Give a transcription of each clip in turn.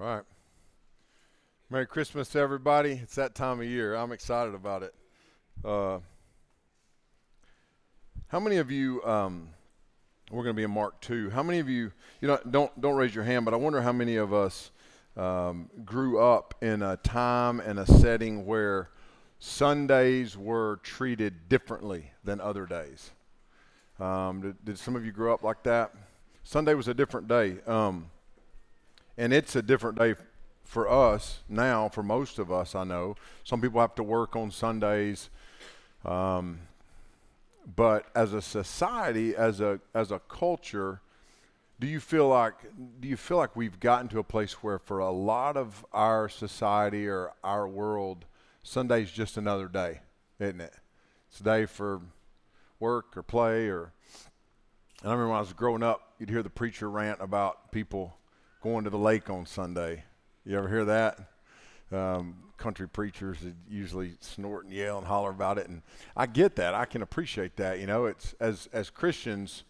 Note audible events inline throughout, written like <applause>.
right. Merry Christmas to everybody. It's that time of year. I'm excited about it. Uh, how many of you, um, we're going to be in Mark 2. How many of you, you know, don't, don't raise your hand, but I wonder how many of us um, grew up in a time and a setting where Sundays were treated differently than other days. Um, did, did, some of you grow up like that? Sunday was a different day. Um, and it's a different day for us now, for most of us, I know. Some people have to work on Sundays. Um, but as a society, as a, as a culture, do you feel like do you feel like we've gotten to a place where for a lot of our society or our world sunday's just another day isn't it it's a day for work or play or and i remember when i was growing up you'd hear the preacher rant about people going to the lake on Sunday. You ever hear that? Um, country preachers usually snort and yell and holler about it, and I get that. I can appreciate that. You know, it's as as Christians,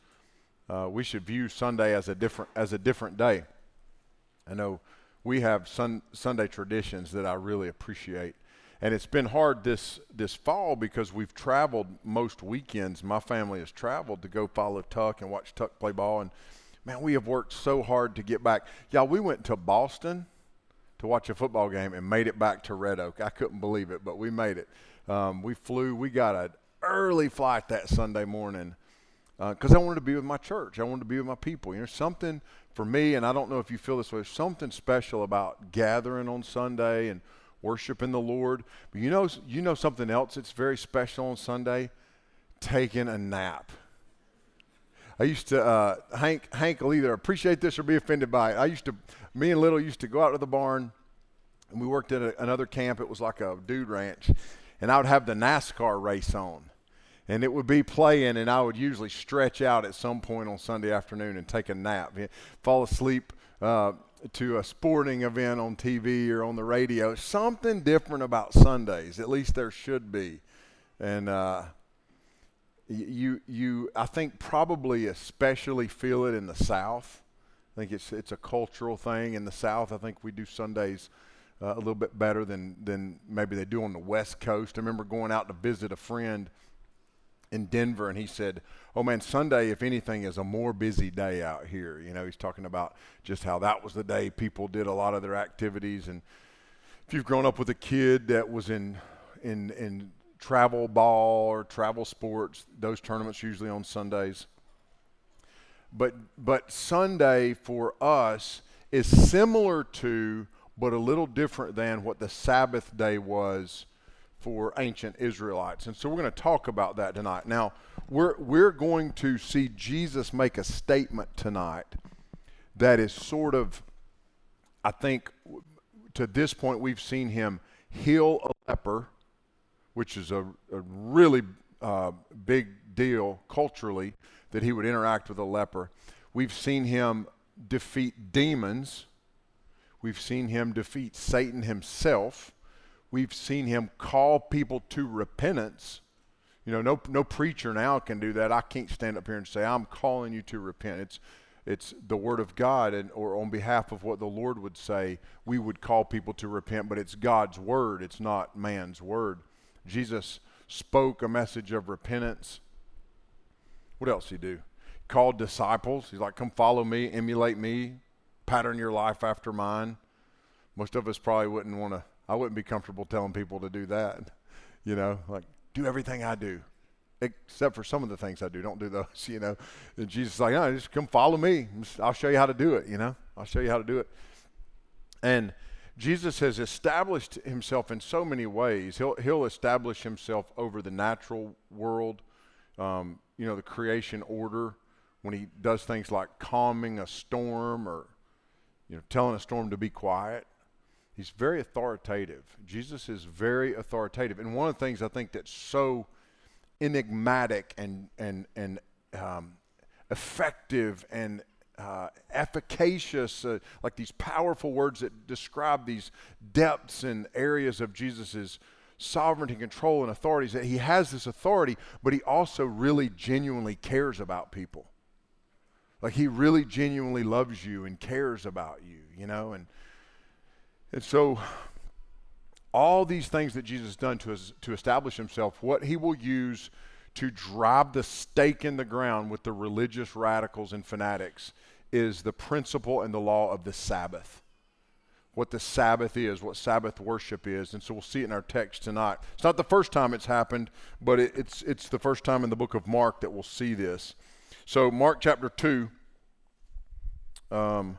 uh, we should view Sunday as a different as a different day. I know we have sun, Sunday traditions that I really appreciate, and it's been hard this this fall because we've traveled most weekends. My family has traveled to go follow Tuck and watch Tuck play ball, and man, we have worked so hard to get back. Y'all, we went to Boston to watch a football game and made it back to Red Oak. I couldn't believe it, but we made it. Um, we flew. We got an early flight that Sunday morning because uh, I wanted to be with my church. I wanted to be with my people. You know, something for me, and I don't know if you feel this way. Something special about gathering on Sunday and worshiping the Lord. But you know, you know something else that's very special on Sunday: taking a nap. I used to uh, Hank Hank will either appreciate this or be offended by it. I used to me and Little used to go out to the barn, and we worked at a, another camp. It was like a dude ranch, and I would have the NASCAR race on, and it would be playing, and I would usually stretch out at some point on Sunday afternoon and take a nap, fall asleep. Uh, to a sporting event on TV or on the radio. Something different about Sundays. At least there should be. And uh, you you I think probably especially feel it in the South. I think it's it's a cultural thing in the South. I think we do Sundays uh, a little bit better than than maybe they do on the West Coast. I remember going out to visit a friend in Denver, and he said, "Oh man, Sunday, if anything, is a more busy day out here." You know, he's talking about just how that was the day people did a lot of their activities, and if you've grown up with a kid that was in in in travel ball or travel sports. Those tournaments usually on Sundays. But but Sunday for us is similar to but a little different than what the Sabbath day was for ancient Israelites. And so we're going to talk about that tonight. Now, we're we're going to see Jesus make a statement tonight that is sort of I think to this point we've seen him heal a leper which is a, a really uh, big deal culturally that he would interact with a leper. We've seen him defeat demons. We've seen him defeat Satan himself. We've seen him call people to repentance. You know, no, no preacher now can do that. I can't stand up here and say, I'm calling you to repent. It's, it's the word of God, and, or on behalf of what the Lord would say, we would call people to repent, but it's God's word, it's not man's word. Jesus spoke a message of repentance. What else did he do? He Called disciples. He's like, come follow me, emulate me, pattern your life after mine. Most of us probably wouldn't want to, I wouldn't be comfortable telling people to do that. <laughs> You know, like, do everything I do, except for some of the things I do. Don't do those, <laughs> you know. And Jesus is like, no, just come follow me. I'll show you how to do it, you know. I'll show you how to do it. And Jesus has established himself in so many ways. He'll, he'll establish himself over the natural world, um, you know, the creation order, when he does things like calming a storm or, you know, telling a storm to be quiet. He's very authoritative. Jesus is very authoritative. And one of the things I think that's so enigmatic and, and, and um, effective and uh, efficacious, uh, like these powerful words that describe these depths and areas of Jesus' sovereignty, control, and authorities. That he has this authority, but he also really genuinely cares about people. Like he really genuinely loves you and cares about you, you know. And And so, all these things that Jesus has done to, us, to establish himself, what he will use to drive the stake in the ground with the religious radicals and fanatics is the principle and the law of the Sabbath. What the Sabbath is, what Sabbath worship is. And so we'll see it in our text tonight. It's not the first time it's happened, but it, it's, it's the first time in the book of Mark that we'll see this. So, Mark chapter 2, um,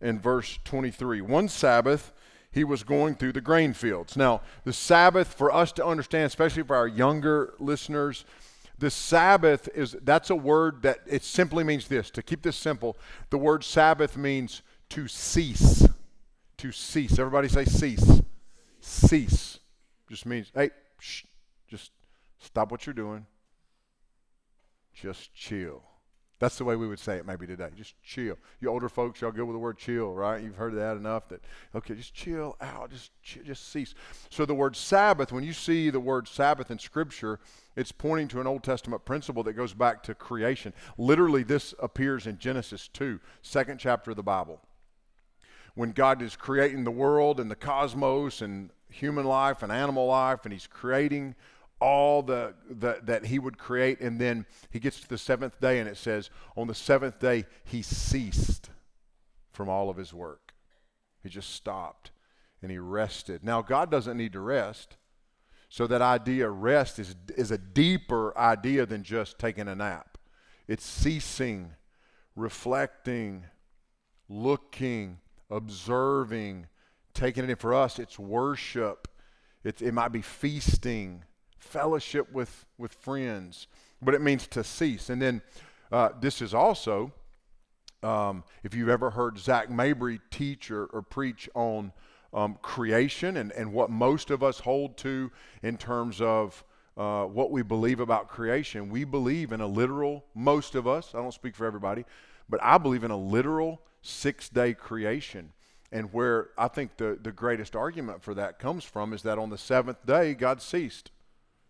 in verse 23. One Sabbath, he was going through the grain fields. Now, the Sabbath, for us to understand, especially for our younger listeners, the Sabbath is that's a word that it simply means this. To keep this simple, the word Sabbath means to cease. To cease. Everybody say cease. Cease. Just means, hey, shh, just stop what you're doing. Just chill. That's the way we would say it maybe today. Just chill. You older folks, y'all go with the word chill, right? You've heard that enough that, okay, just chill out, just, just cease. So the word Sabbath, when you see the word Sabbath in Scripture, it's pointing to an Old Testament principle that goes back to creation. Literally, this appears in Genesis 2, second chapter of the Bible. When God is creating the world and the cosmos and human life and animal life, and He's creating all the, the, that he would create and then he gets to the seventh day and it says on the seventh day he ceased from all of his work. He just stopped and he rested. Now god doesn't need to rest. So that idea rest is, is a deeper idea than just taking a nap. It's ceasing reflecting looking observing taking it in. For us it's worship. It, it might be feasting fellowship with, with friends, but it means to cease. And then uh, this is also, um, if you've ever heard Zach Mabry teach or, or preach on um, creation and, and what most of us hold to in terms of uh, what we believe about creation, we believe in a literal, most of us, I don't speak for everybody, but I believe in a literal six day creation. And where I think the, the greatest argument for that comes from is that on the seventh day, God ceased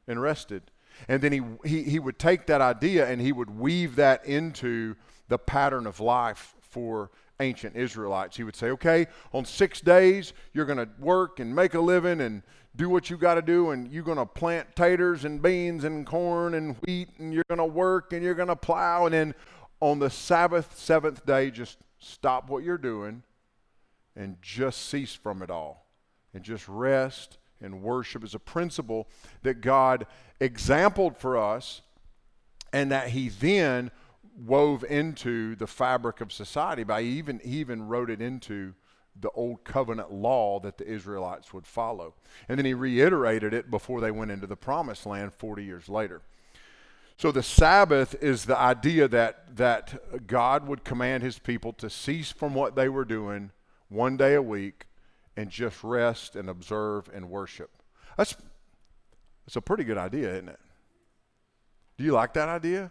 and rested. And then he, he, he would take that idea and he would weave that into the pattern of life for ancient Israelites. He would say, okay, on six days, you're going to work and make a living and do what you got to do, and you're going to plant taters and beans and corn and wheat, and you're going to work and you're going to plow. And then on the Sabbath, seventh day, just stop what you're doing and just cease from it all and just rest and worship is a principle that God exampled for us and that he then wove into the fabric of society by even he even wrote it into the old covenant law that the Israelites would follow. And then he reiterated it before they went into the promised land 40 years later. So the Sabbath is the idea that that God would command his people to cease from what they were doing one day a week and just rest and observe and worship. That's, that's a pretty good idea, isn't it? Do you like that idea?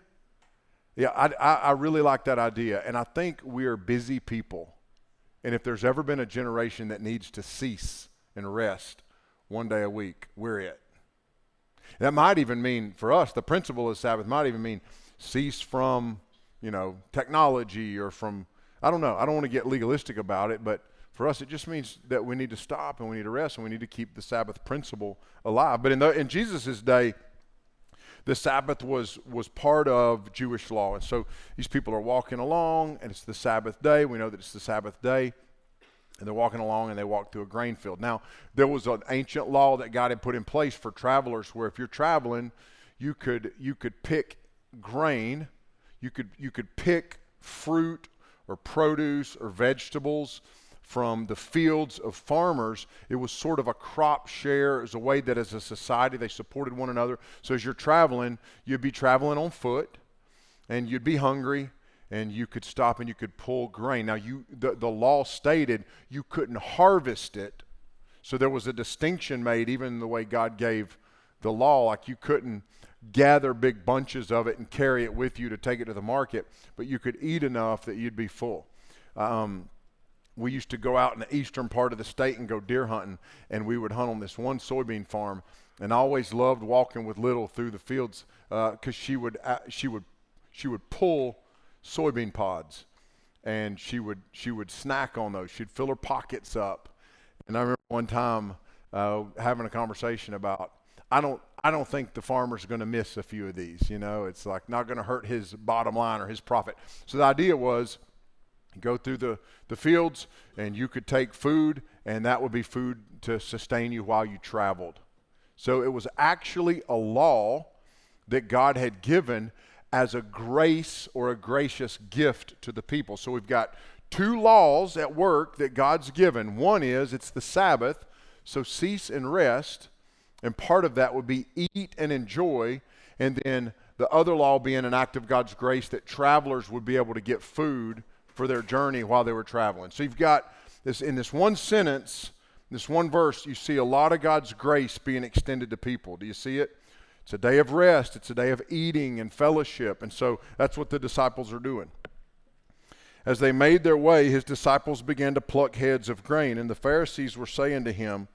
Yeah, I, I, I really like that idea. And I think we are busy people. And if there's ever been a generation that needs to cease and rest one day a week, we're it. That might even mean, for us, the principle of Sabbath might even mean cease from, you know, technology or from, I don't know, I don't want to get legalistic about it, but for us, it just means that we need to stop and we need to rest and we need to keep the Sabbath principle alive. But in, in Jesus' day, the Sabbath was, was part of Jewish law. And so these people are walking along, and it's the Sabbath day. We know that it's the Sabbath day. And they're walking along and they walk through a grain field. Now, there was an ancient law that God had put in place for travelers where if you're traveling, you could, you could pick grain, you could, you could pick fruit or produce or vegetables from the fields of farmers. It was sort of a crop share. It was a way that as a society they supported one another. So as you're traveling, you'd be traveling on foot and you'd be hungry and you could stop and you could pull grain. Now you the, the law stated you couldn't harvest it. So there was a distinction made even the way God gave the law like you couldn't gather big bunches of it and carry it with you to take it to the market, but you could eat enough that you'd be full. Um, we used to go out in the eastern part of the state and go deer hunting, and we would hunt on this one soybean farm. And I always loved walking with Little through the fields because uh, she would uh, she would she would pull soybean pods, and she would she would snack on those. She'd fill her pockets up, And I remember one time uh, having a conversation about I don't I don't think the farmer's going to miss a few of these. You know, it's like not going to hurt his bottom line or his profit. So the idea was go through the, the fields and you could take food and that would be food to sustain you while you traveled. So it was actually a law that God had given as a grace or a gracious gift to the people. So we've got two laws at work that God's given. One is it's the Sabbath, so cease and rest. And part of that would be eat and enjoy. And then the other law being an act of God's grace that travelers would be able to get food for their journey while they were traveling. So you've got this in this one sentence, this one verse, you see a lot of God's grace being extended to people. Do you see it? It's a day of rest, it's a day of eating and fellowship. And so that's what the disciples are doing. As they made their way, his disciples began to pluck heads of grain, and the Pharisees were saying to him,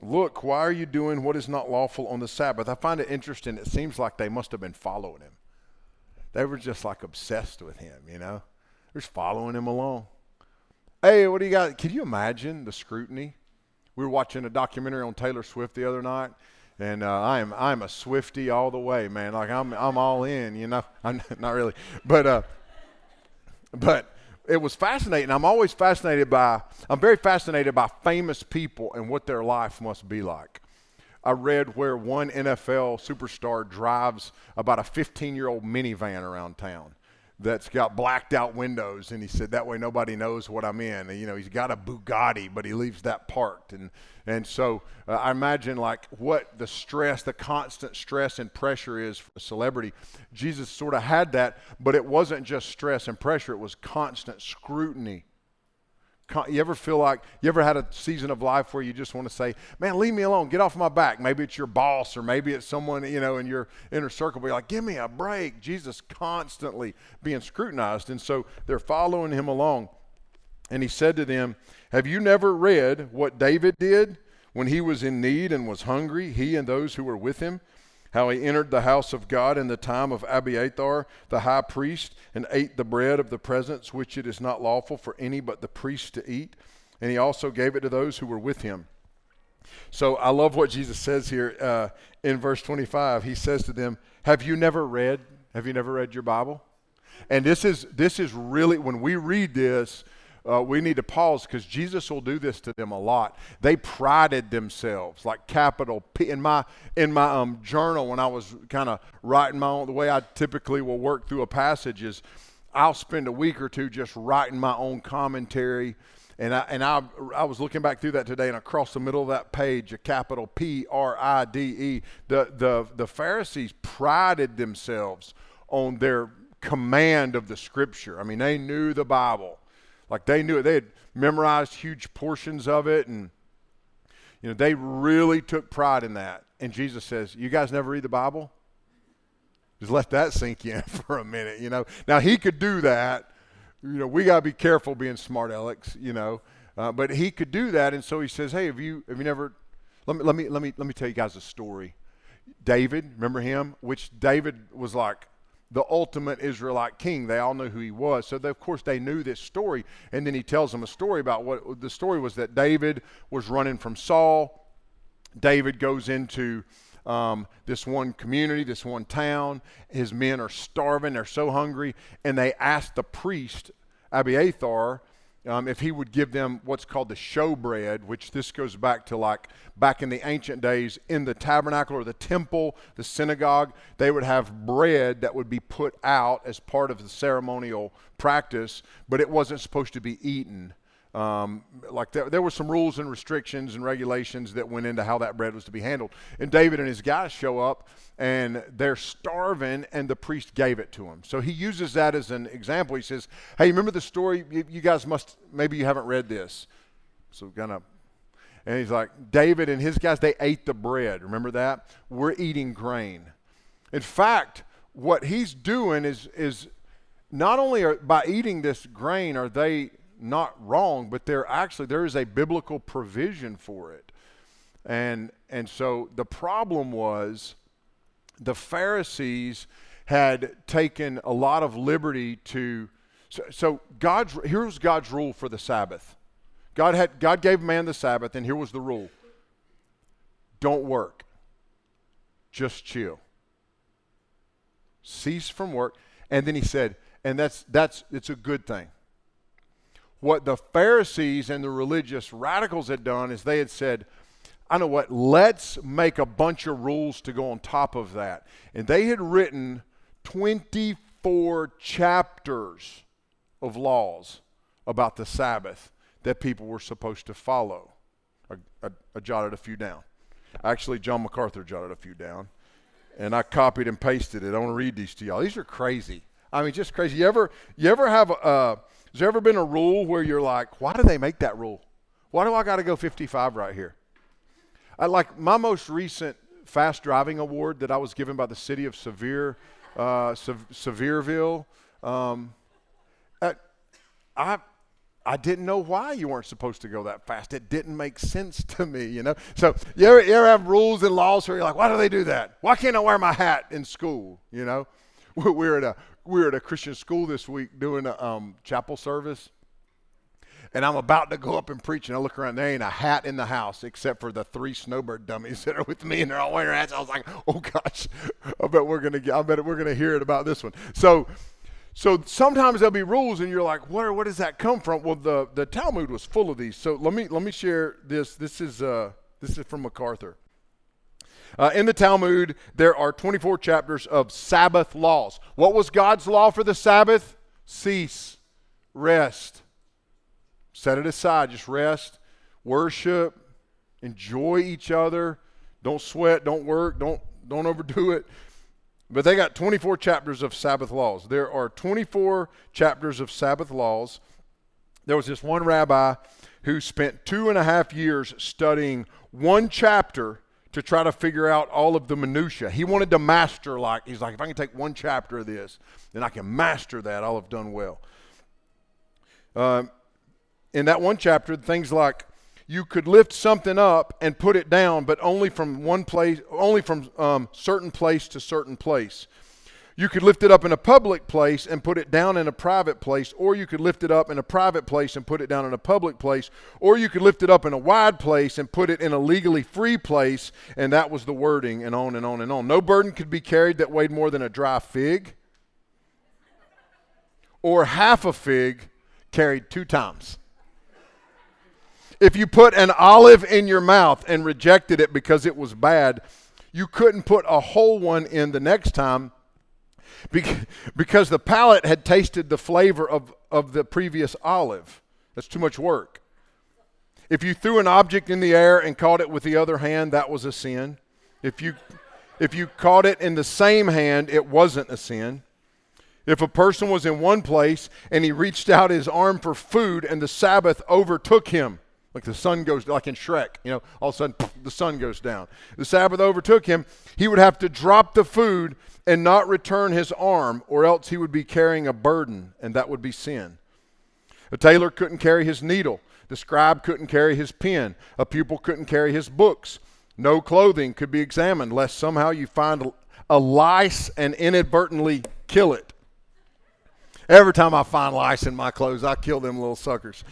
Look, why are you doing what is not lawful on the Sabbath? I find it interesting. It seems like they must have been following him. They were just like obsessed with him, you know? They're just following him along. Hey, what do you got? Can you imagine the scrutiny? We were watching a documentary on Taylor Swift the other night, and uh, I'm I'm a Swifty all the way, man. Like I'm I'm all in, you know. <laughs> I'm not really, but uh, but it was fascinating. I'm always fascinated by. I'm very fascinated by famous people and what their life must be like. I read where one NFL superstar drives about a 15 year old minivan around town that's got blacked out windows and he said that way nobody knows what I'm in. And, you know he's got a Bugatti but he leaves that parked. And and so uh, I imagine like what the stress the constant stress and pressure is for a celebrity. Jesus sort of had that but it wasn't just stress and pressure it was constant scrutiny you ever feel like you ever had a season of life where you just want to say, "Man, leave me alone. Get off my back." Maybe it's your boss or maybe it's someone, you know, in your inner circle you're like, "Give me a break." Jesus constantly being scrutinized, and so they're following him along. And he said to them, "Have you never read what David did when he was in need and was hungry, he and those who were with him?" How he entered the house of God in the time of Abiathar the high priest and ate the bread of the presence, which it is not lawful for any but the priest to eat. And he also gave it to those who were with him. So I love what Jesus says here uh, in verse 25. He says to them, Have you never read? Have you never read your Bible? And this is this is really when we read this, uh, we need to pause because Jesus will do this to them a lot. They prided themselves, like capital P. In my in my um, journal, when I was kind of writing my own, the way I typically will work through a passage is, I'll spend a week or two just writing my own commentary. And I, and I, I was looking back through that today, and across the middle of that page, a capital P R I D E, the, the, the Pharisees prided themselves on their command of the scripture. I mean, they knew the Bible. Like they knew it. They had memorized huge portions of it and you know, they really took pride in that. And Jesus says, "You guys never read the Bible?" Just let that sink in <laughs> for a minute, you know. Now he could do that. You know, we got to be careful being smart Alex, you know. Uh, but he could do that and so he says, "Hey, have you have you never let me let me let me let me tell you guys a story. David, remember him? Which David was like the ultimate Israelite king. They all knew who he was. So, they, of course, they knew this story. And then he tells them a story about what the story was that David was running from Saul. David goes into um, this one community, this one town. His men are starving, they're so hungry. And they ask the priest, Abiathar, um, if he would give them what's called the showbread, which this goes back to like back in the ancient days in the tabernacle or the temple, the synagogue, they would have bread that would be put out as part of the ceremonial practice, but it wasn't supposed to be eaten. Um, like there, there were some rules and restrictions and regulations that went into how that bread was to be handled. And David and his guys show up and they're starving, and the priest gave it to them. So he uses that as an example. He says, Hey, remember the story? You, you guys must, maybe you haven't read this. So kind of and he's like, David and his guys, they ate the bread. Remember that? We're eating grain. In fact, what he's doing is, is not only are, by eating this grain are they not wrong, but they're actually, there is a biblical provision for it. And, and so the problem was the Pharisees had taken a lot of liberty to. So, so God's, here's God's rule for the Sabbath God had God gave man the Sabbath, and here was the rule: don't work, just chill. Cease from work, and then he said, and that's that's it's a good thing. What the Pharisees and the religious radicals had done is they had said, I know what, let's make a bunch of rules to go on top of that. And they had written 24 chapters of laws about the Sabbath that people were supposed to follow. I, I, I, jotted a few down. Actually, John MacArthur jotted a few down, and I copied and pasted it. I want to read these to y'all. These are crazy. I mean, just crazy. You ever, you ever have a, has there ever been a rule where you're like, why do they make that rule? Why do I got to go 55 right here? I like my most recent fast driving award that I was given by the city of Severe, uh, Sevierville. Um, I I didn't know why you weren't supposed to go that fast. It didn't make sense to me, you know. So you ever, you ever have rules and laws where you're like, why do they do that? Why can't I wear my hat in school? You know, <laughs> we're at a we're at a Christian school this week doing a um, chapel service, and I'm about to go up and preach, and I look around, there ain't a hat in the house except for the three snowbird dummies <laughs> that are with me, and they're all wearing hats. I was like, oh gosh, <laughs> I bet we're gonna get, I bet we're gonna hear it about this one. So, so sometimes there'll be rules, and you're like, where, where does that come from? Well, the the Talmud was full of these. So let me let me share this. This is uh, this is from MacArthur. Uh, in the Talmud, there are 24 chapters of Sabbath laws. What was God's law for the Sabbath? Cease, rest, Set it aside. Just rest, worship, enjoy each other. Don't sweat, don't work, don't, don't overdo it. But they got 24 chapters of Sabbath laws. There are 24 chapters of Sabbath laws. There was this one rabbi who spent two and a half years studying one chapter to try to figure out all of the minutia. He wanted to master like he's like if I can take one chapter of this, then I can master that. I'll have done well. Um, in that one chapter things like you could lift something up and put it down, but only from one place, only from um, certain place to certain place. You could lift it up in a public place and put it down in a private place, or you could lift it up in a private place and put it down in a public place, or you could lift it up in a wide place and put it in a legally free place, and that was the wording, and on and on and on. No burden could be carried that weighed more than a dry fig, or half a fig carried two times. If you put an olive in your mouth and rejected it because it was bad, you couldn't put a whole one in the next time because the palate had tasted the flavor of, of the previous olive. That's too much work. If you threw an object in the air and caught it with the other hand, that was a sin. If you, if you caught it in the same hand, it wasn't a sin. If a person was in one place and he reached out his arm for food and the Sabbath overtook him, like the sun goes, like in Shrek, you know, all of a sudden the sun goes down. The Sabbath overtook him. He would have to drop the food and not return his arm, or else he would be carrying a burden, and that would be sin. A tailor couldn't carry his needle. The scribe couldn't carry his pen. A pupil couldn't carry his books. No clothing could be examined, lest somehow you find a lice and inadvertently kill it. Every time I find lice in my clothes, I kill them little suckers.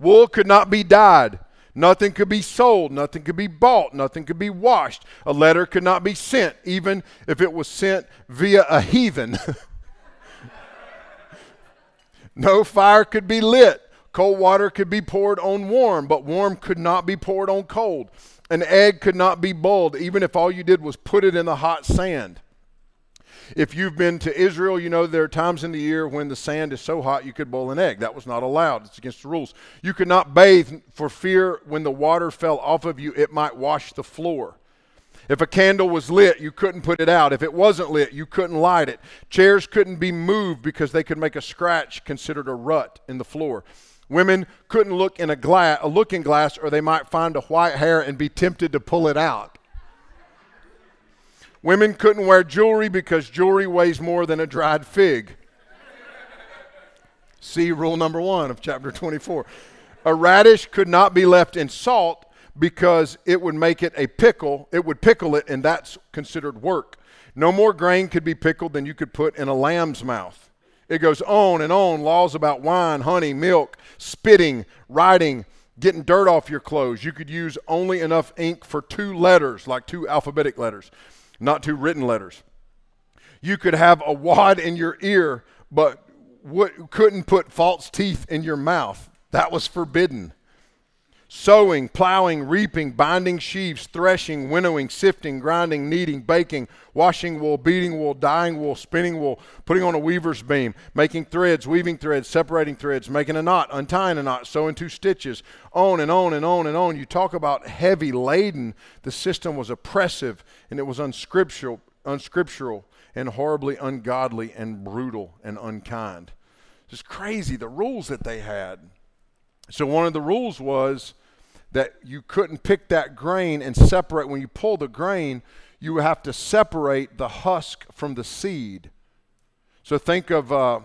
Wool could not be dyed. Nothing could be sold. Nothing could be bought. Nothing could be washed. A letter could not be sent, even if it was sent via a heathen. <laughs> no fire could be lit. Cold water could be poured on warm, but warm could not be poured on cold. An egg could not be boiled, even if all you did was put it in the hot sand. If you've been to Israel, you know there are times in the year when the sand is so hot you could boil an egg. That was not allowed, it's against the rules. You could not bathe for fear when the water fell off of you, it might wash the floor. If a candle was lit, you couldn't put it out. If it wasn't lit, you couldn't light it. Chairs couldn't be moved because they could make a scratch considered a rut in the floor. Women couldn't look in a, glass, a looking glass or they might find a white hair and be tempted to pull it out. Women couldn't wear jewelry because jewelry weighs more than a dried fig. See rule number one of chapter 24. A radish could not be left in salt because it would make it a pickle. It would pickle it, and that's considered work. No more grain could be pickled than you could put in a lamb's mouth. It goes on and on laws about wine, honey, milk, spitting, writing, getting dirt off your clothes. You could use only enough ink for two letters, like two alphabetic letters, not two written letters. You could have a wad in your ear, but couldn't put false teeth in your mouth. That was forbidden sowing, plowing, reaping, binding sheaves, threshing, winnowing, sifting, grinding, kneading, baking, washing wool, beating wool, dyeing wool, spinning wool, putting on a weaver's beam, making threads, weaving threads, separating threads, making a knot, untying a knot, sewing two stitches, on and on and on and on. You talk about heavy laden. The system was oppressive and it was unscriptural, unscriptural and horribly ungodly and brutal and unkind. It's crazy the rules that they had. So one of the rules was that you couldn't pick that grain and separate. When you pull the grain, you have to separate the husk from the seed. So think of uh,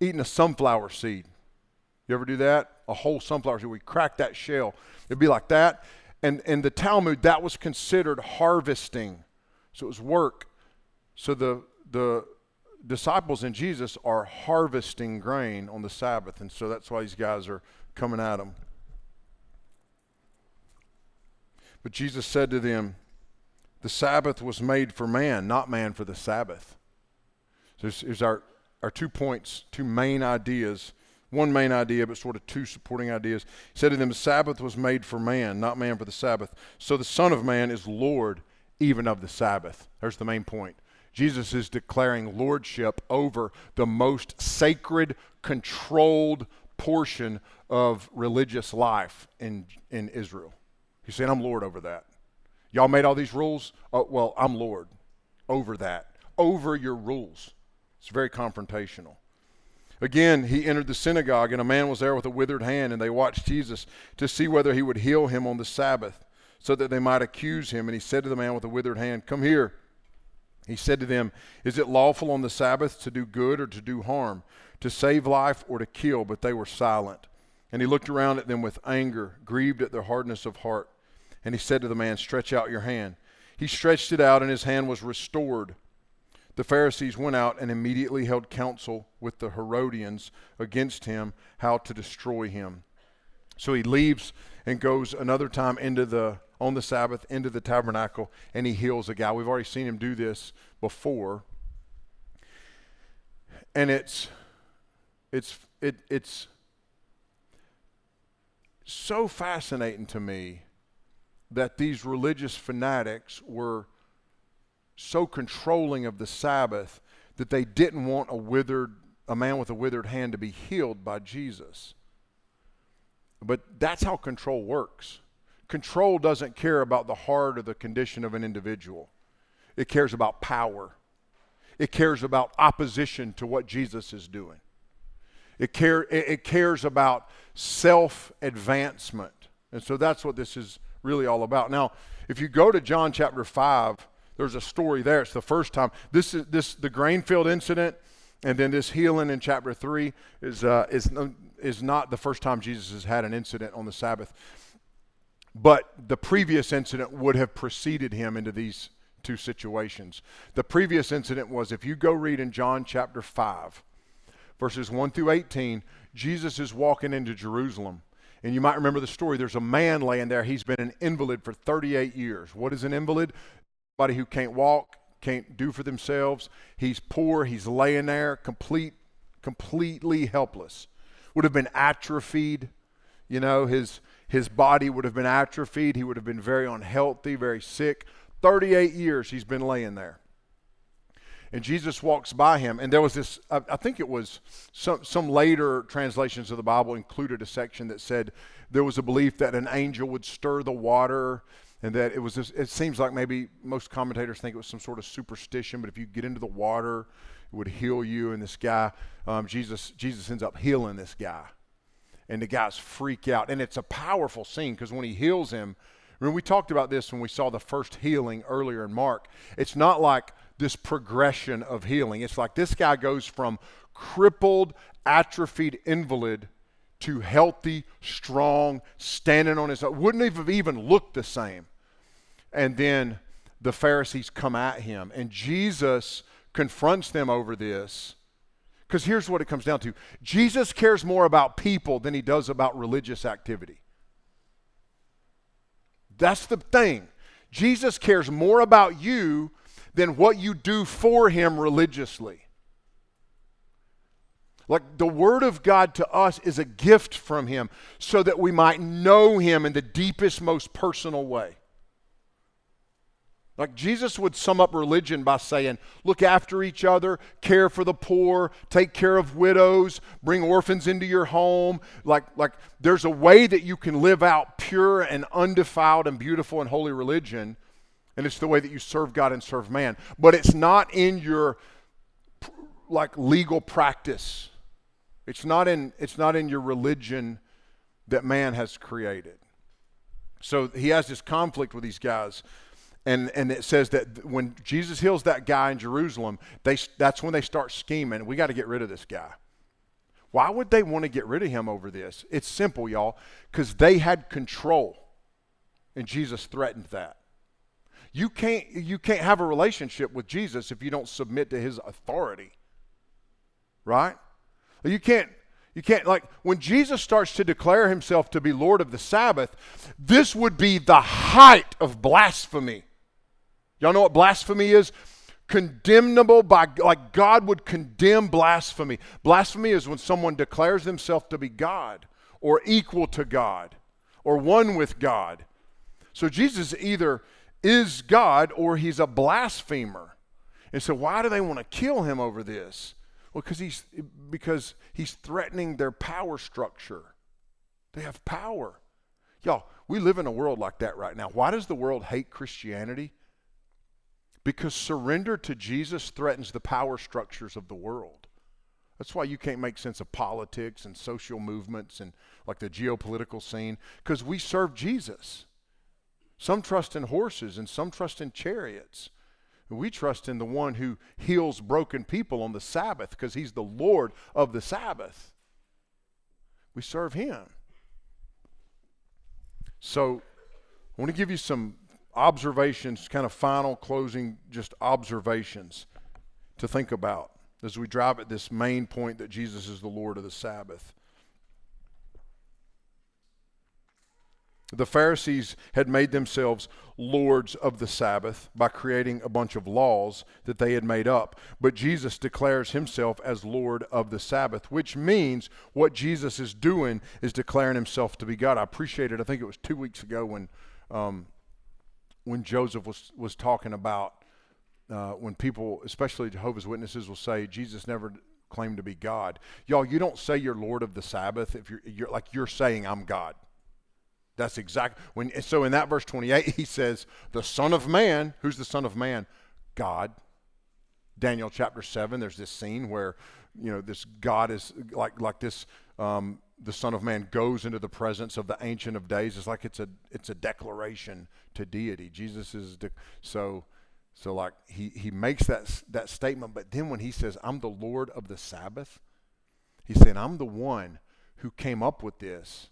eating a sunflower seed. You ever do that? A whole sunflower seed. We crack that shell. It'd be like that. And in the Talmud, that was considered harvesting. So it was work. So the the disciples in Jesus are harvesting grain on the Sabbath, and so that's why these guys are coming at them. But Jesus said to them, The Sabbath was made for man, not man for the Sabbath. So here's our, our two points, two main ideas. One main idea, but sort of two supporting ideas. He said to them, The Sabbath was made for man, not man for the Sabbath. So the Son of Man is Lord even of the Sabbath. There's the main point. Jesus is declaring lordship over the most sacred, controlled portion of religious life in, in Israel. He's saying, I'm Lord over that. Y'all made all these rules? Oh, well, I'm Lord over that, over your rules. It's very confrontational. Again, he entered the synagogue, and a man was there with a withered hand, and they watched Jesus to see whether he would heal him on the Sabbath, so that they might accuse him. And he said to the man with the withered hand, Come here. He said to them, Is it lawful on the Sabbath to do good or to do harm, to save life or to kill? But they were silent. And he looked around at them with anger, grieved at their hardness of heart. And he said to the man, Stretch out your hand. He stretched it out, and his hand was restored. The Pharisees went out and immediately held counsel with the Herodians against him, how to destroy him. So he leaves and goes another time into the on the Sabbath into the tabernacle and he heals a guy. We've already seen him do this before. And it's it's it, it's so fascinating to me that these religious fanatics were so controlling of the Sabbath that they didn't want a withered a man with a withered hand to be healed by Jesus. But that's how control works. Control doesn't care about the heart or the condition of an individual. It cares about power. It cares about opposition to what Jesus is doing. It, care, it cares about self advancement. And so that's what this is really all about. Now, if you go to John chapter 5, there's a story there. It's the first time. This is this the grain field incident, and then this healing in chapter 3 is, uh, is, is not the first time Jesus has had an incident on the Sabbath. But the previous incident would have preceded him into these two situations. The previous incident was if you go read in John chapter 5, verses 1 through 18, Jesus is walking into Jerusalem and you might remember the story. There's a man laying there. He's been an invalid for 38 years. What is an invalid? Somebody who can't walk, can't do for themselves. He's poor. He's laying there, complete, completely helpless. Would have been atrophied. You know, his his body would have been atrophied. He would have been very unhealthy, very sick. 38 years he's been laying there and Jesus walks by him. And there was this, I, I think it was some, some later translations of the Bible included a section that said there was a belief that an angel would stir the water and that it was this, it seems like maybe most commentators think it was some sort of superstition but if you get into the water it would heal you. And this guy um, jesus jesus ends up healing this guy. And the guys freak out. And it's a powerful scene because when he heals him remember we talked about this when we saw the first healing earlier in mark. It's not like this progression of healing. It's like this guy goes from crippled, atrophied invalid to healthy, strong, standing on his own. Wouldn't have even looked the same. And then the Pharisees come at him, and Jesus confronts them over this Because here's what it comes down to Jesus cares more about people than he does about religious activity. That's the thing. Jesus cares more about you than what you do for him religiously. Like the Word of God to us is a gift from Him so that we might know Him in the deepest, most personal way. Like Jesus would sum up religion by saying, look after each other, care for the poor, take care of widows, bring orphans into your home. Like, like there's a way that you can live out pure and undefiled and beautiful and holy religion, and it's the way that you serve God and serve man. But it's not in your like legal practice. It's not in it's not in your religion that man has created. So he has this conflict with these guys and, and it says that when Jesus heals that guy in Jerusalem, they, that's when they start scheming. We got to get rid of this guy. Why would they want to get rid of him over this? It's simple, y'all, because they had control, and Jesus threatened that. You can't, you can't have a relationship with Jesus if you don't submit to his authority, right? You can't, you can't, like, when Jesus starts to declare himself to be Lord of the Sabbath, this would be the height of blasphemy. Y'all know what blasphemy is? Condemnable by, like God would condemn blasphemy. Blasphemy is when someone declares themselves to be God or equal to God or one with God. So Jesus either is God or he's a blasphemer. And so why do they want to kill him over this? Well, because he's because he's threatening their power structure. They have power. Y'all, we live in a world like that right now. Why does the world hate Christianity? Because surrender to Jesus threatens the power structures of the world. That's why you can't make sense of politics and social movements and like the geopolitical scene, because we serve Jesus. Some trust in horses and some trust in chariots. We trust in the one who heals broken people on the Sabbath because he's the Lord of the Sabbath. We serve him. So, I want to give you some observations, kind of final closing, just observations to think about as we drive at this main point that Jesus is the Lord of the Sabbath. The Pharisees had made themselves lords of the Sabbath by creating a bunch of laws that they had made up. But Jesus declares himself as Lord of the Sabbath, which means what Jesus is doing is declaring himself to be God. I appreciate it. I think it was two weeks ago when um, when Joseph was, was talking about uh, when people, especially Jehovah's Witnesses, will say Jesus never claimed to be God. Y'all, you don't say you're Lord of the Sabbath if you're, you're like you're saying I'm God. That's exactly when so in that verse 28 he says the son of man, who's the son of man? God. Daniel chapter 7 there's this scene where you know this God is like like this um, the Son of Man goes into the presence of the Ancient of Days. It's like it's a it's a declaration to deity. Jesus is de- so so like he he makes that that statement, but then when he says, "I'm the Lord of the Sabbath," he's saying, "I'm the one who came up with this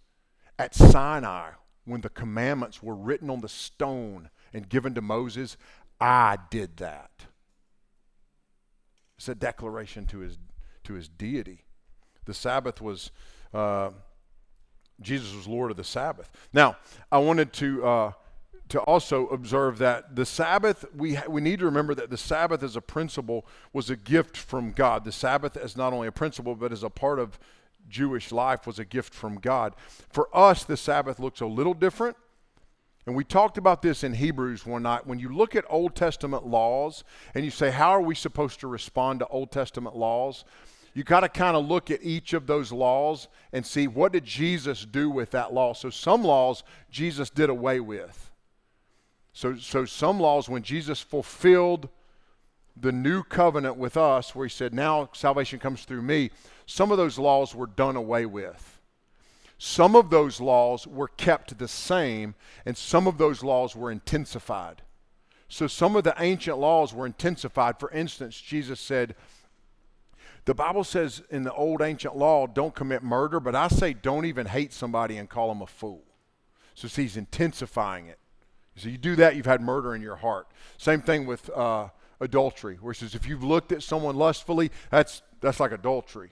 at Sinai when the commandments were written on the stone and given to Moses. I did that." It's a declaration to his to his deity. The Sabbath was uh, Jesus was Lord of the Sabbath. Now, I wanted to uh, to also observe that the Sabbath we we need to remember that the Sabbath as a principle was a gift from God. The Sabbath as not only a principle but as a part of Jewish life was a gift from God. For us, the Sabbath looks a little different. And we talked about this in Hebrews one night. When you look at Old Testament laws and you say, How are we supposed to respond to Old Testament laws? you got to kind of look at each of those laws and see what did Jesus do with that law. So some laws Jesus did away with. So, so some laws, when Jesus fulfilled the new covenant with us, where he said, now salvation comes through me, some of those laws were done away with. Some of those laws were kept the same, and some of those laws were intensified. So some of the ancient laws were intensified. For instance, Jesus said, the Bible says in the old ancient law, don't commit murder, but I say don't even hate somebody and call them a fool. So he's intensifying it. So you do that, you've had murder in your heart. Same thing with uh, adultery, where he says, if you've looked at someone lustfully, that's, that's like adultery.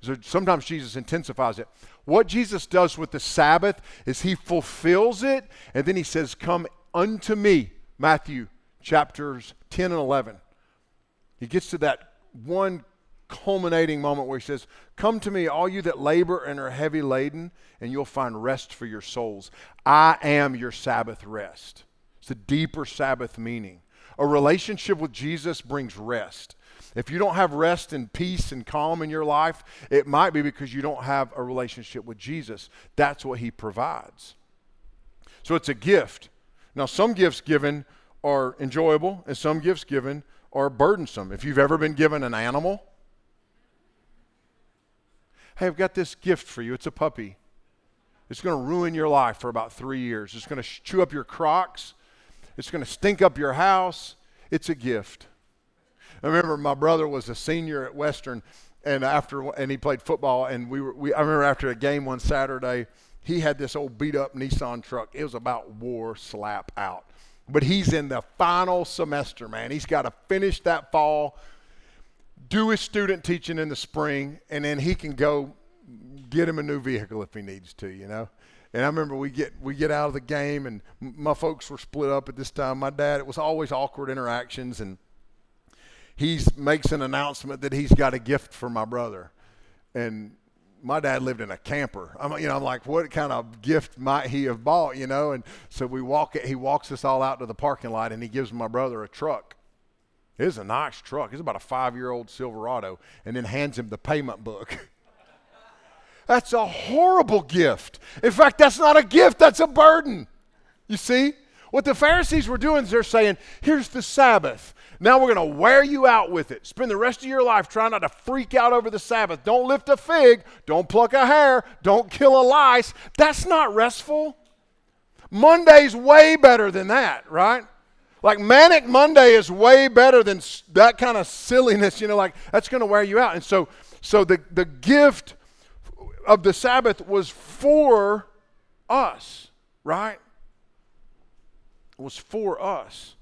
So sometimes Jesus intensifies it. What Jesus does with the Sabbath is he fulfills it, and then he says, Come unto me, Matthew chapters 10 and 11. He gets to that one culminating moment where he says, Come to me, all you that labor and are heavy laden, and you'll find rest for your souls. I am your Sabbath rest. It's a deeper Sabbath meaning. A relationship with Jesus brings rest. If you don't have rest and peace and calm in your life, it might be because you don't have a relationship with Jesus. That's what he provides. So it's a gift. Now, some gifts given are enjoyable, and some gifts given are burdensome. If you've ever been given an animal, hey, I've got this gift for you. It's a puppy. It's going to ruin your life for about three years. It's going to chew up your crocs. It's going to stink up your house. It's a gift. I remember my brother was a senior at Western, and after and he played football. And we were, we, I remember after a game one Saturday, he had this old beat up Nissan truck. It was about war slap out. But he's in the final semester, man. He's got to finish that fall, do his student teaching in the spring, and then he can go get him a new vehicle if he needs to, you know. And I remember we get we get out of the game, and my folks were split up at this time. My dad, it was always awkward interactions, and he makes an announcement that he's got a gift for my brother. And my dad lived in a camper. I'm, you know, I'm like, what kind of gift might he have bought, you know? And so we walk, it, he walks us all out to the parking lot and he gives my brother a truck. It's a nice truck. It's about a five year old Silverado and then hands him the payment book. <laughs> that's a horrible gift. In fact, that's not a gift, that's a burden. You see? What the Pharisees were doing is they're saying, here's the Sabbath. Now we're going to wear you out with it. Spend the rest of your life trying not to freak out over the Sabbath. Don't lift a fig. Don't pluck a hair. Don't kill a lice. That's not restful. Monday's way better than that, right? Like Manic Monday is way better than that kind of silliness, you know, like that's going to wear you out. And so, so the, the gift of the Sabbath was for us, right? It was for us.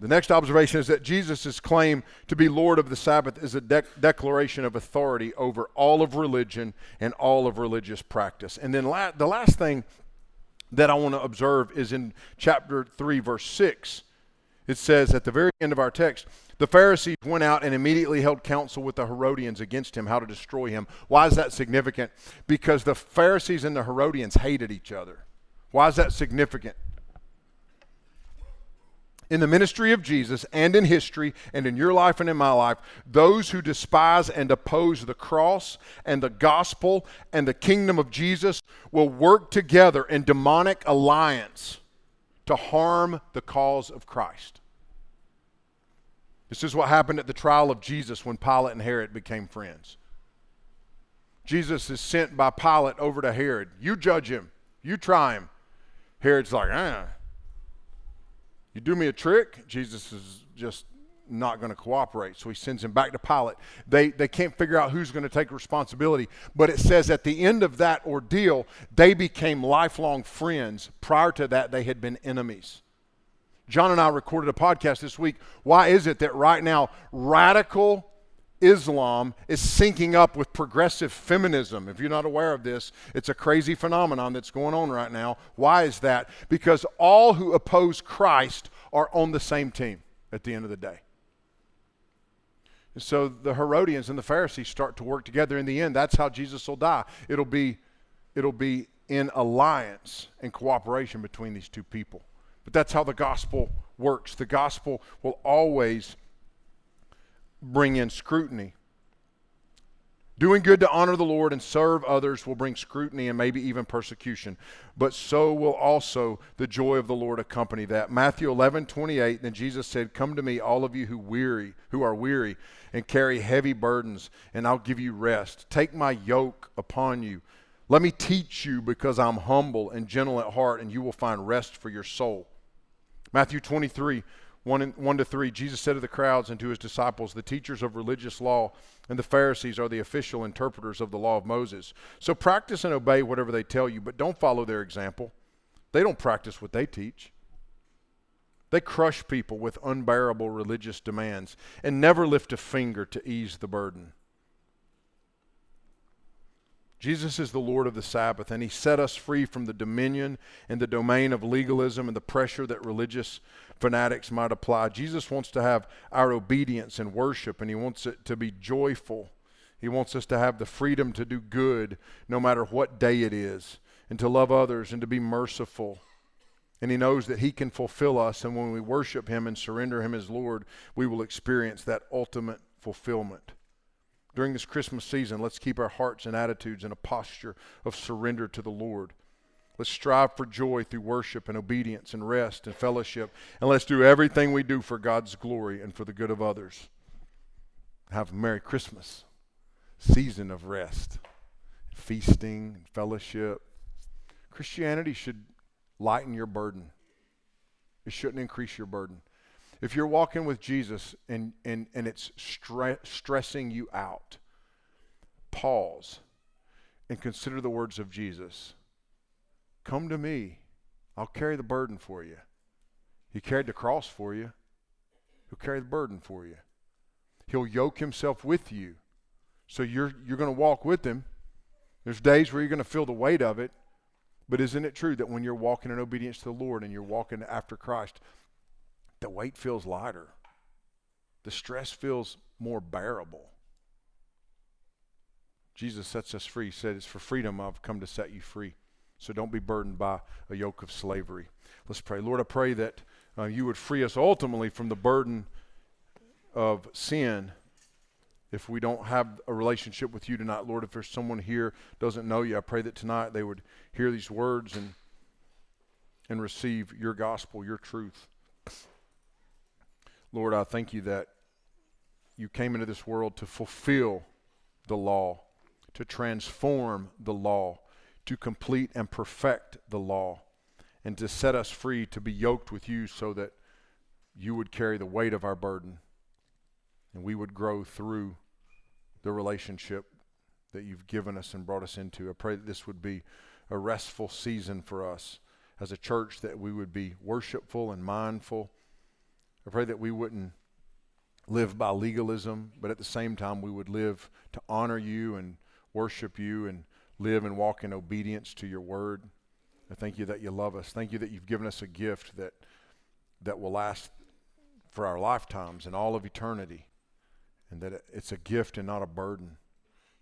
The next observation is that Jesus' claim to be Lord of the Sabbath is a de- declaration of authority over all of religion and all of religious practice. And then la- the last thing that I want to observe is in chapter 3, verse 6. It says at the very end of our text, the Pharisees went out and immediately held counsel with the Herodians against him, how to destroy him. Why is that significant? Because the Pharisees and the Herodians hated each other. Why is that significant? in the ministry of Jesus and in history and in your life and in my life, those who despise and oppose the cross and the gospel and the kingdom of Jesus will work together in demonic alliance to harm the cause of Christ. This is what happened at the trial of Jesus when Pilate and Herod became friends. Jesus is sent by Pilate over to Herod. You judge him, you try him. Herod's like, ah, you do me a trick, Jesus is just not going to cooperate. So he sends him back to Pilate. They, they can't figure out who's going to take responsibility. But it says at the end of that ordeal, they became lifelong friends. Prior to that, they had been enemies. John and I recorded a podcast this week. Why is it that right now radical Islam is syncing up with progressive feminism. If you're not aware of this, it's a crazy phenomenon that's going on right now. Why is that? Because all who oppose Christ are on the same team at the end of the day. And so the Herodians and the Pharisees start to work together. In the end, that's how Jesus will die. It'll be, it'll be in alliance and cooperation between these two people. But that's how the gospel works. The gospel will always bring in scrutiny. Doing good to honor the Lord and serve others will bring scrutiny and maybe even persecution. But so will also the joy of the Lord accompany that. Matthew 11, 28, then Jesus said, Come to me, all of you who weary, who are weary and carry heavy burdens, and I'll give you rest. Take my yoke upon you. Let me teach you because I'm humble and gentle at heart, and you will find rest for your soul. Matthew 23, 1, and, 1 to 3, Jesus said to the crowds and to his disciples, The teachers of religious law and the Pharisees are the official interpreters of the law of Moses. So practice and obey whatever they tell you, but don't follow their example. They don't practice what they teach. They crush people with unbearable religious demands and never lift a finger to ease the burden. Jesus is the Lord of the Sabbath, and He set us free from the dominion and the domain of legalism and the pressure that religious fanatics might apply. Jesus wants to have our obedience and worship, and He wants it to be joyful. He wants us to have the freedom to do good no matter what day it is, and to love others and to be merciful. And He knows that He can fulfill us, and when we worship Him and surrender Him as Lord, we will experience that ultimate fulfillment. During this Christmas season, let's keep our hearts and attitudes in a posture of surrender to the Lord. Let's strive for joy through worship and obedience and rest and fellowship. And let's do everything we do for God's glory and for the good of others. Have a Merry Christmas season of rest, feasting, and fellowship. Christianity should lighten your burden, it shouldn't increase your burden. If you're walking with Jesus and, and, and it's stre- stressing you out, pause and consider the words of Jesus. Come to me. I'll carry the burden for you. He carried the cross for you. He'll carry the burden for you. He'll yoke himself with you. So you're, you're going to walk with him. There's days where you're going to feel the weight of it. But isn't it true that when you're walking in obedience to the Lord and you're walking after Christ, the weight feels lighter? The stress feels more bearable. Jesus sets us free. He said, It's for freedom I've come to set you free. So don't be burdened by a yoke of slavery. Let's pray. Lord, I pray that uh, you would free us ultimately from the burden of sin if we don't have a relationship with you tonight. Lord, if there's someone here doesn't know you, I pray that tonight they would hear these words and and receive your gospel, your truth. Lord, I thank you that you came into this world to fulfill the law, to transform the law, to complete and perfect the law and to set us free to be yoked with you so that you would carry the weight of our burden and we would grow through the relationship that you've given us and brought us into. I pray that this would be a restful season for us as a church, that we would be worshipful and mindful. I pray that we wouldn't live by legalism, but at the same time, we would live to honor you and worship you and live and walk in obedience to your word. I thank you that you love us. Thank you that you've given us a gift that that will last for our lifetimes and all of eternity, and that it's a gift and not a burden.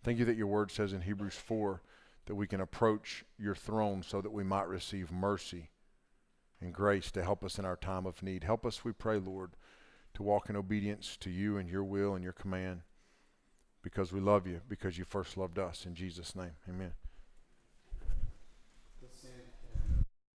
Thank you that your word says in Hebrews 4 that we can approach your throne so that we might receive mercy and grace to help us in our time of need. Help us, we pray, Lord, to walk in obedience to you and your will and your command because we love you, because you first loved us. In Jesus' name, amen.